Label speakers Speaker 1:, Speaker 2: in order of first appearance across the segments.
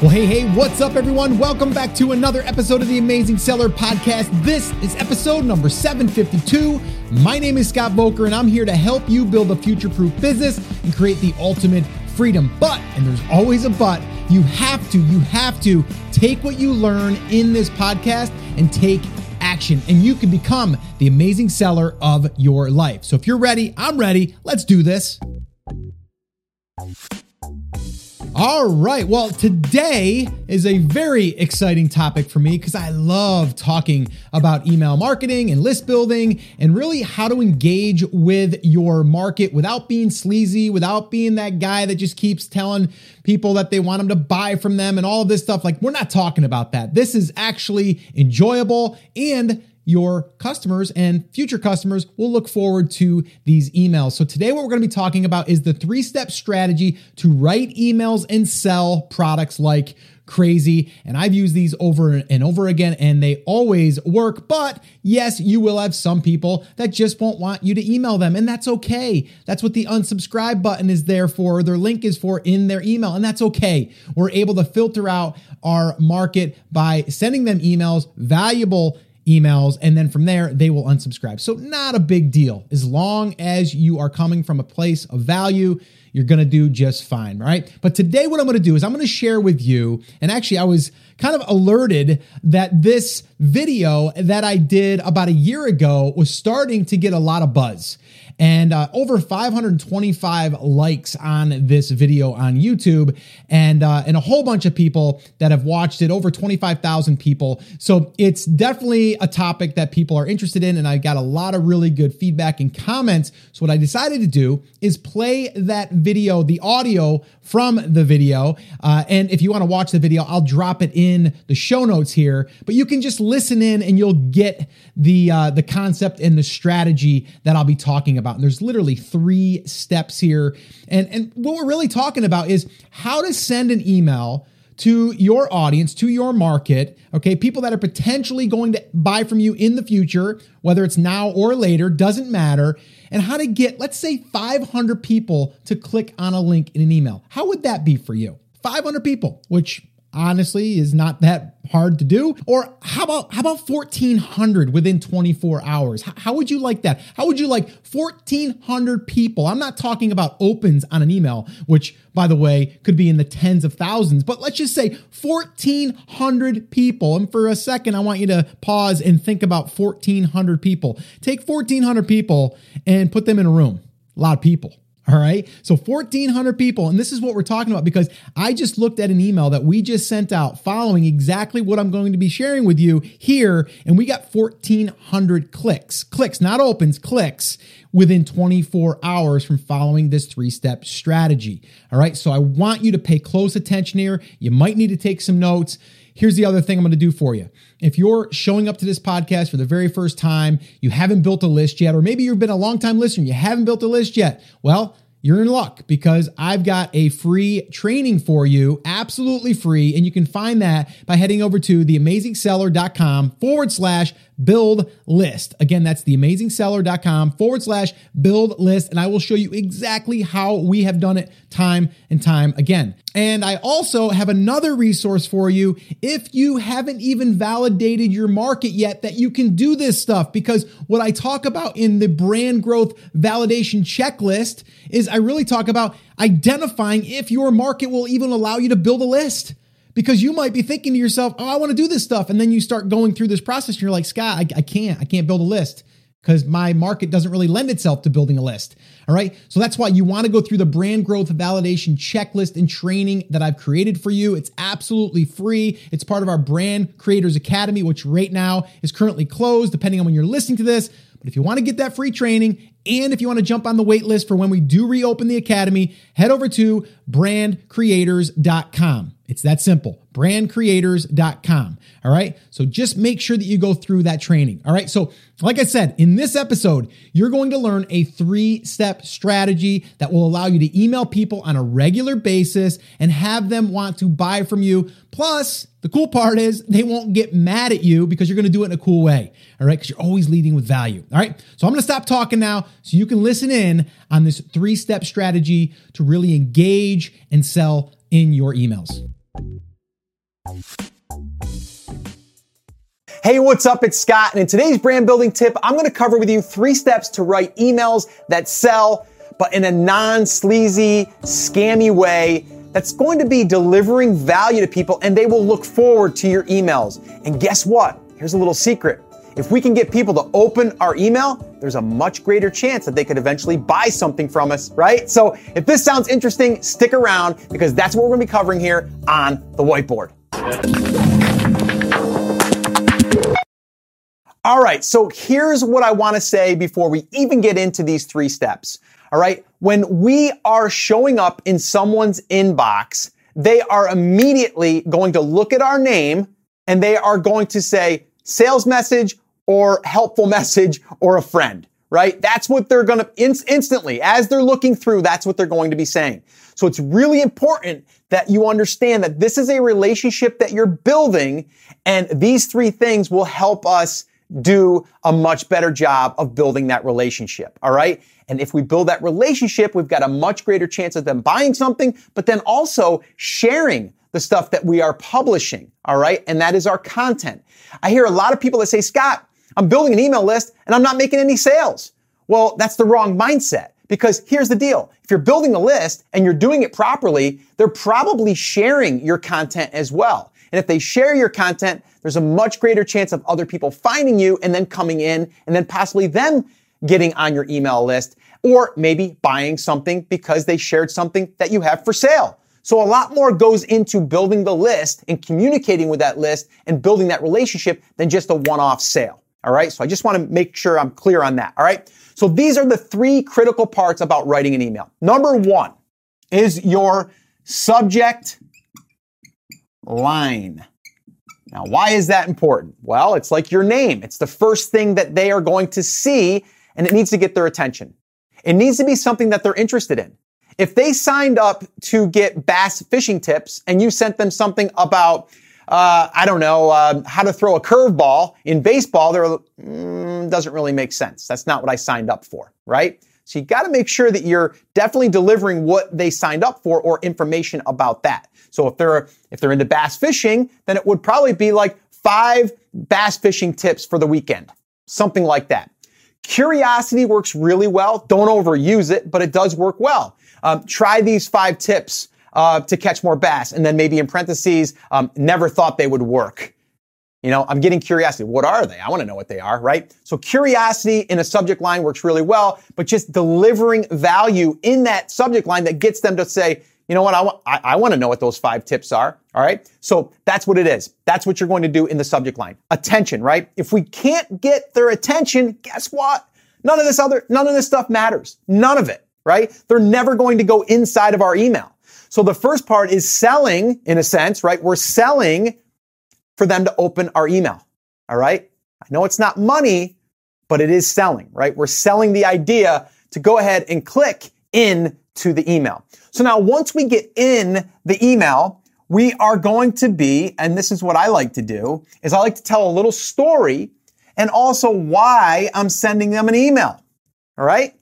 Speaker 1: Well, hey, hey, what's up, everyone? Welcome back to another episode of the Amazing Seller Podcast. This is episode number 752. My name is Scott Voelker, and I'm here to help you build a future proof business and create the ultimate freedom. But, and there's always a but, you have to, you have to take what you learn in this podcast and take action, and you can become the amazing seller of your life. So if you're ready, I'm ready. Let's do this. All right. Well, today is a very exciting topic for me because I love talking about email marketing and list building and really how to engage with your market without being sleazy, without being that guy that just keeps telling people that they want them to buy from them and all of this stuff. Like, we're not talking about that. This is actually enjoyable and your customers and future customers will look forward to these emails. So, today, what we're going to be talking about is the three step strategy to write emails and sell products like crazy. And I've used these over and over again, and they always work. But yes, you will have some people that just won't want you to email them, and that's okay. That's what the unsubscribe button is there for, their link is for in their email, and that's okay. We're able to filter out our market by sending them emails, valuable emails, and then from there, they will unsubscribe. So, not a big deal. As long as you are coming from a place of value, you're gonna do just fine, right? But today, what I'm gonna do is I'm gonna share with you, and actually, I was kind of alerted that this video that I did about a year ago was starting to get a lot of buzz and uh, over 525 likes on this video on YouTube, and uh, and a whole bunch of people that have watched it. Over 25,000 people. So it's definitely a topic that people are interested in, and I got a lot of really good feedback and comments. So what I decided to do is play that video, the audio from the video, uh, and if you want to watch the video, I'll drop it in the show notes here. But you can just listen in, and you'll get the uh, the concept and the strategy that I'll be talking about about. And there's literally three steps here. And, and what we're really talking about is how to send an email to your audience, to your market, okay? People that are potentially going to buy from you in the future, whether it's now or later, doesn't matter. And how to get, let's say, 500 people to click on a link in an email. How would that be for you? 500 people, which honestly is not that hard to do. Or how about how about 1400 within 24 hours? How, how, would you like that? How would you like 1400 people? I'm not talking about opens on an email which by the way could be in the tens of thousands but let's just say 1400 people. And for a second i want you to pause and think about 1400 people. Take 1400 people and put them in a room. A lot of people all right. So 1,400 people. And this is what we're talking about because I just looked at an email that we just sent out following exactly what I'm going to be sharing with you here. And we got 1,400 clicks, clicks, not opens, clicks within 24 hours from following this three step strategy. All right. So I want you to pay close attention here. You might need to take some notes. Here's the other thing I'm going to do for you. If you're showing up to this podcast for the very first time, you haven't built a list yet, or maybe you've been a long time listener, you haven't built a list yet, well, you're in luck because I've got a free training for you, absolutely free. And you can find that by heading over to theamazingseller.com forward slash build list. Again, that's theamazingseller.com forward slash build list. And I will show you exactly how we have done it time and time again. And I also have another resource for you if you haven't even validated your market yet that you can do this stuff. Because what I talk about in the brand growth validation checklist is I really talk about identifying if your market will even allow you to build a list because you might be thinking to yourself, oh, I want to do this stuff. And then you start going through this process and you're like, Scott, I, I can't, I can't build a list because my market doesn't really lend itself to building a list. All right. So that's why you want to go through the brand growth validation checklist and training that I've created for you. It's absolutely free. It's part of our Brand Creators Academy, which right now is currently closed, depending on when you're listening to this. But if you want to get that free training and if you want to jump on the wait list for when we do reopen the academy, head over to brandcreators.com. It's that simple. Brandcreators.com. All right. So just make sure that you go through that training. All right. So, like I said, in this episode, you're going to learn a three step strategy that will allow you to email people on a regular basis and have them want to buy from you. Plus, the cool part is they won't get mad at you because you're going to do it in a cool way. All right. Because you're always leading with value. All right. So I'm going to stop talking now so you can listen in on this three step strategy to really engage and sell in your emails.
Speaker 2: Hey, what's up? It's Scott. And in today's brand building tip, I'm going to cover with you three steps to write emails that sell, but in a non sleazy, scammy way that's going to be delivering value to people and they will look forward to your emails. And guess what? Here's a little secret. If we can get people to open our email, there's a much greater chance that they could eventually buy something from us, right? So if this sounds interesting, stick around because that's what we're going to be covering here on the whiteboard. All right, so here's what I want to say before we even get into these three steps. All right. When we are showing up in someone's inbox, they are immediately going to look at our name and they are going to say sales message or helpful message or a friend, right? That's what they're going to in- instantly as they're looking through. That's what they're going to be saying. So it's really important that you understand that this is a relationship that you're building and these three things will help us do a much better job of building that relationship. All right. And if we build that relationship, we've got a much greater chance of them buying something, but then also sharing the stuff that we are publishing. All right. And that is our content. I hear a lot of people that say, Scott, I'm building an email list and I'm not making any sales. Well, that's the wrong mindset. Because here's the deal. If you're building a list and you're doing it properly, they're probably sharing your content as well. And if they share your content, there's a much greater chance of other people finding you and then coming in and then possibly them getting on your email list or maybe buying something because they shared something that you have for sale. So a lot more goes into building the list and communicating with that list and building that relationship than just a one-off sale. All right. So I just want to make sure I'm clear on that. All right. So these are the three critical parts about writing an email. Number one is your subject line. Now, why is that important? Well, it's like your name. It's the first thing that they are going to see and it needs to get their attention. It needs to be something that they're interested in. If they signed up to get bass fishing tips and you sent them something about, uh, I don't know, uh, how to throw a curveball in baseball, they're, mm, doesn't really make sense. That's not what I signed up for, right? So you got to make sure that you're definitely delivering what they signed up for or information about that. So if they're if they're into bass fishing, then it would probably be like five bass fishing tips for the weekend, something like that. Curiosity works really well. Don't overuse it, but it does work well. Um, try these five tips uh, to catch more bass, and then maybe in parentheses, um, never thought they would work. You know, I'm getting curiosity. What are they? I want to know what they are, right? So curiosity in a subject line works really well, but just delivering value in that subject line that gets them to say, you know what? I want, I, I want to know what those five tips are. All right. So that's what it is. That's what you're going to do in the subject line. Attention, right? If we can't get their attention, guess what? None of this other, none of this stuff matters. None of it, right? They're never going to go inside of our email. So the first part is selling in a sense, right? We're selling for them to open our email. All right. I know it's not money, but it is selling, right? We're selling the idea to go ahead and click in to the email. So now once we get in the email, we are going to be, and this is what I like to do, is I like to tell a little story and also why I'm sending them an email. All right.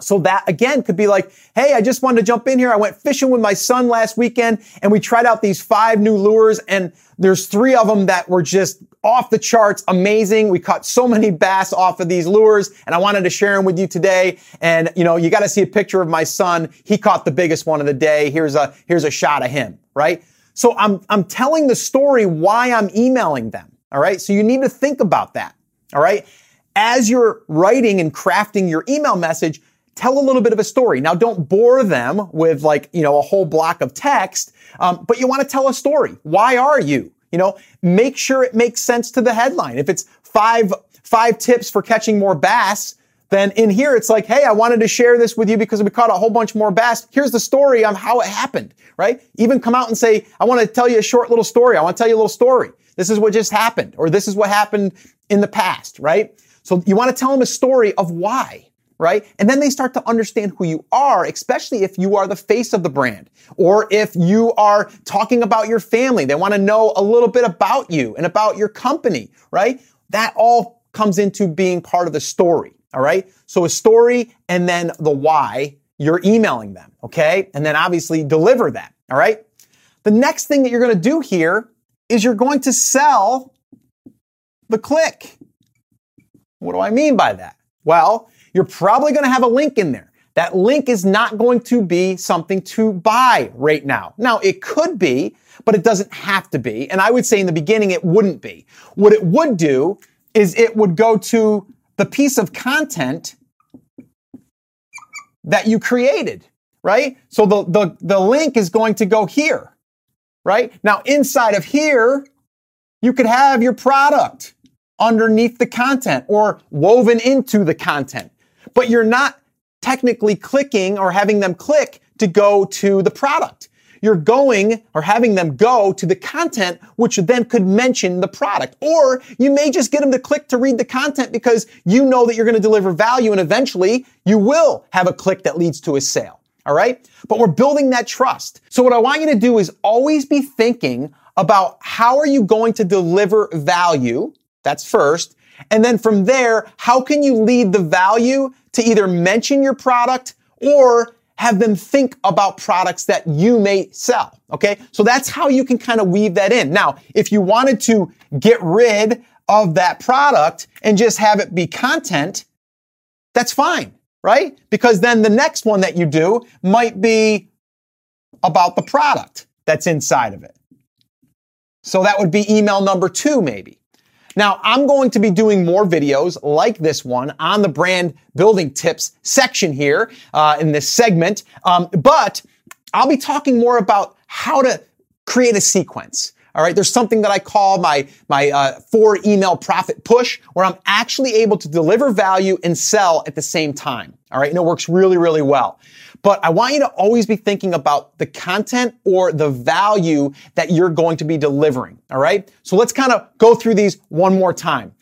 Speaker 2: So that again could be like, Hey, I just wanted to jump in here. I went fishing with my son last weekend and we tried out these five new lures and there's three of them that were just off the charts, amazing. We caught so many bass off of these lures and I wanted to share them with you today. And you know, you got to see a picture of my son. He caught the biggest one of the day. Here's a, here's a shot of him, right? So I'm, I'm telling the story why I'm emailing them. All right. So you need to think about that. All right. As you're writing and crafting your email message, tell a little bit of a story. Now, don't bore them with like, you know, a whole block of text, um, but you want to tell a story. Why are you? You know, make sure it makes sense to the headline. If it's five, five tips for catching more bass, then in here it's like, hey, I wanted to share this with you because we caught a whole bunch more bass. Here's the story on how it happened, right? Even come out and say, I want to tell you a short little story. I want to tell you a little story. This is what just happened, or this is what happened in the past, right? So you want to tell them a story of why right? And then they start to understand who you are, especially if you are the face of the brand or if you are talking about your family. They want to know a little bit about you and about your company, right? That all comes into being part of the story. All right. So a story and then the why you're emailing them. Okay. And then obviously deliver that. All right. The next thing that you're going to do here is you're going to sell the click. What do I mean by that? Well, you're probably going to have a link in there. That link is not going to be something to buy right now. Now, it could be, but it doesn't have to be. And I would say in the beginning, it wouldn't be. What it would do is it would go to the piece of content that you created, right? So the, the, the link is going to go here, right? Now, inside of here, you could have your product underneath the content or woven into the content, but you're not technically clicking or having them click to go to the product. You're going or having them go to the content, which then could mention the product. Or you may just get them to click to read the content because you know that you're going to deliver value and eventually you will have a click that leads to a sale. All right. But we're building that trust. So what I want you to do is always be thinking about how are you going to deliver value? That's first. And then from there, how can you lead the value to either mention your product or have them think about products that you may sell. Okay. So that's how you can kind of weave that in. Now, if you wanted to get rid of that product and just have it be content, that's fine, right? Because then the next one that you do might be about the product that's inside of it. So that would be email number two, maybe. Now, I'm going to be doing more videos like this one on the brand building tips section here uh, in this segment, um, but I'll be talking more about how to create a sequence. All right, there's something that I call my my uh, four email profit push, where I'm actually able to deliver value and sell at the same time. All right, and it works really, really well. But I want you to always be thinking about the content or the value that you're going to be delivering. All right. So let's kind of go through these one more time.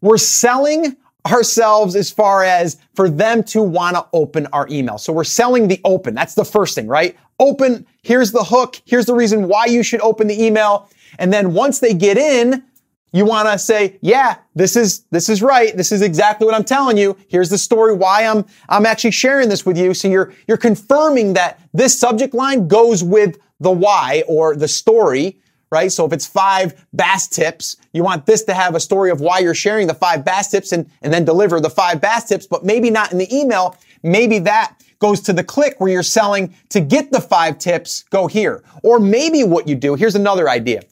Speaker 2: We're selling ourselves as far as for them to want to open our email. So we're selling the open. That's the first thing, right? Open. Here's the hook. Here's the reason why you should open the email. And then once they get in, you want to say, yeah, this is, this is right. This is exactly what I'm telling you. Here's the story why I'm, I'm actually sharing this with you. So you're, you're confirming that this subject line goes with the why or the story, right? So if it's five bass tips, you want this to have a story of why you're sharing the five bass tips and, and then deliver the five bass tips, but maybe not in the email. Maybe that goes to the click where you're selling to get the five tips, go here. Or maybe what you do, here's another idea.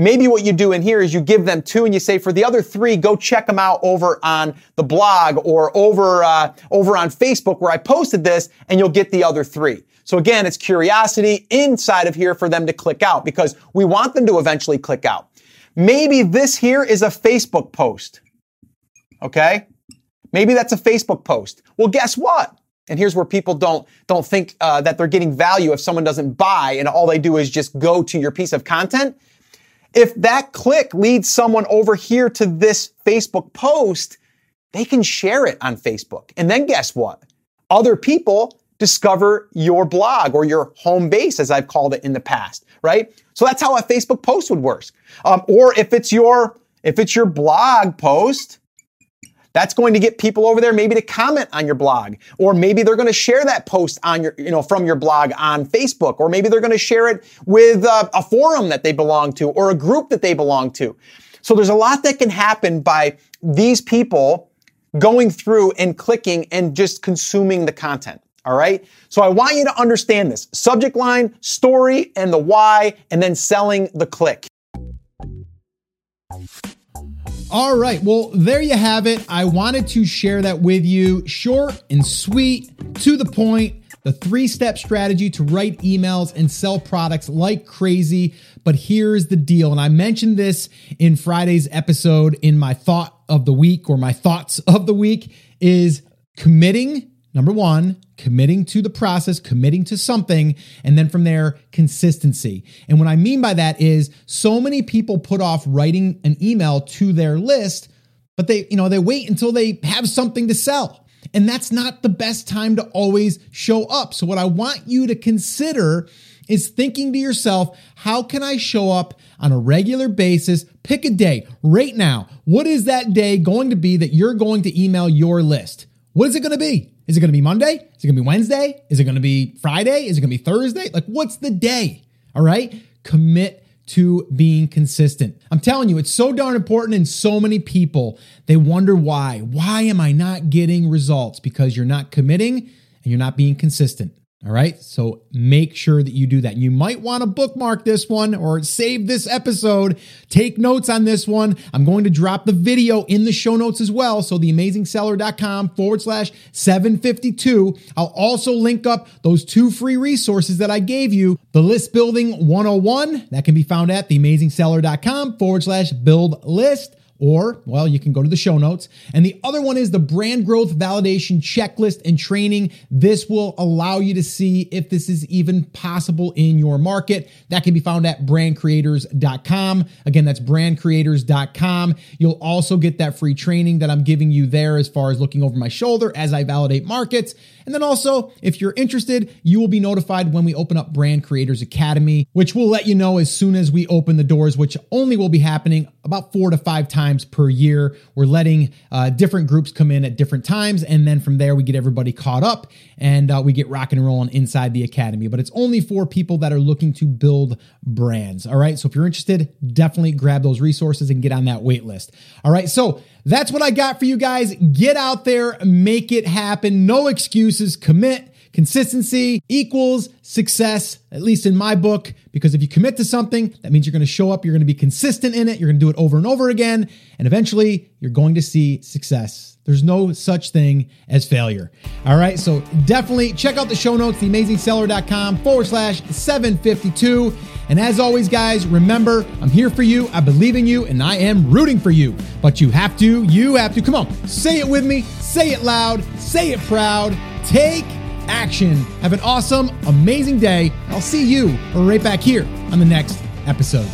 Speaker 2: Maybe what you do in here is you give them two and you say for the other three, go check them out over on the blog or over, uh, over on Facebook where I posted this and you'll get the other three. So again, it's curiosity inside of here for them to click out because we want them to eventually click out. Maybe this here is a Facebook post. Okay. Maybe that's a Facebook post. Well, guess what? And here's where people don't don't think uh, that they're getting value if someone doesn't buy and all they do is just go to your piece of content. If that click leads someone over here to this Facebook post, they can share it on Facebook. And then guess what? Other people discover your blog or your home base, as I've called it in the past, right? So that's how a Facebook post would work. Um, or if it's your if it's your blog post, that's going to get people over there maybe to comment on your blog, or maybe they're going to share that post on your, you know, from your blog on Facebook, or maybe they're going to share it with uh, a forum that they belong to or a group that they belong to. So there's a lot that can happen by these people going through and clicking and just consuming the content. All right. So I want you to understand this subject line, story, and the why, and then selling the click.
Speaker 1: All right. Well, there you have it. I wanted to share that with you. Short and sweet, to the point. The three step strategy to write emails and sell products like crazy. But here's the deal. And I mentioned this in Friday's episode in my thought of the week or my thoughts of the week is committing Number one, committing to the process, committing to something, and then from there, consistency. And what I mean by that is so many people put off writing an email to their list, but they, you know, they wait until they have something to sell. And that's not the best time to always show up. So what I want you to consider is thinking to yourself, how can I show up on a regular basis? Pick a day right now. What is that day going to be that you're going to email your list? What is it going to be? Is it going to be Monday? Is it going to be Wednesday? Is it going to be Friday? Is it going to be Thursday? Like, what's the day? All right. Commit to being consistent. I'm telling you, it's so darn important, and so many people they wonder why. Why am I not getting results? Because you're not committing and you're not being consistent. All right. So make sure that you do that. You might want to bookmark this one or save this episode. Take notes on this one. I'm going to drop the video in the show notes as well. So theamazingseller.com forward slash 752. I'll also link up those two free resources that I gave you. The list building 101 that can be found at theamazingseller.com forward slash build list or, well, you can go to the show notes. And the other one is the brand growth validation checklist and training. This will allow you to see if this is even possible in your market. That can be found at brandcreators.com. Again, that's brandcreators.com. You'll also get that free training that I'm giving you there as far as looking over my shoulder as I validate markets. And then also, if you're interested, you will be notified when we open up Brand Creators Academy, which we'll let you know as soon as we open the doors, which only will be happening about four to five times per year. We're letting uh, different groups come in at different times. And then from there, we get everybody caught up and uh, we get rock and rolling inside the academy. But it's only for people that are looking to build brands. All right. So if you're interested, definitely grab those resources and get on that wait list. All right. So that's what I got for you guys. Get out there, make it happen. No excuses, commit. Consistency equals success, at least in my book, because if you commit to something, that means you're going to show up, you're going to be consistent in it, you're going to do it over and over again, and eventually you're going to see success. There's no such thing as failure. All right, so definitely check out the show notes, theamazingseller.com forward slash 752. And as always, guys, remember, I'm here for you, I believe in you, and I am rooting for you. But you have to, you have to, come on, say it with me, say it loud, say it proud, take action. Have an awesome, amazing day. I'll see you right back here on the next episode.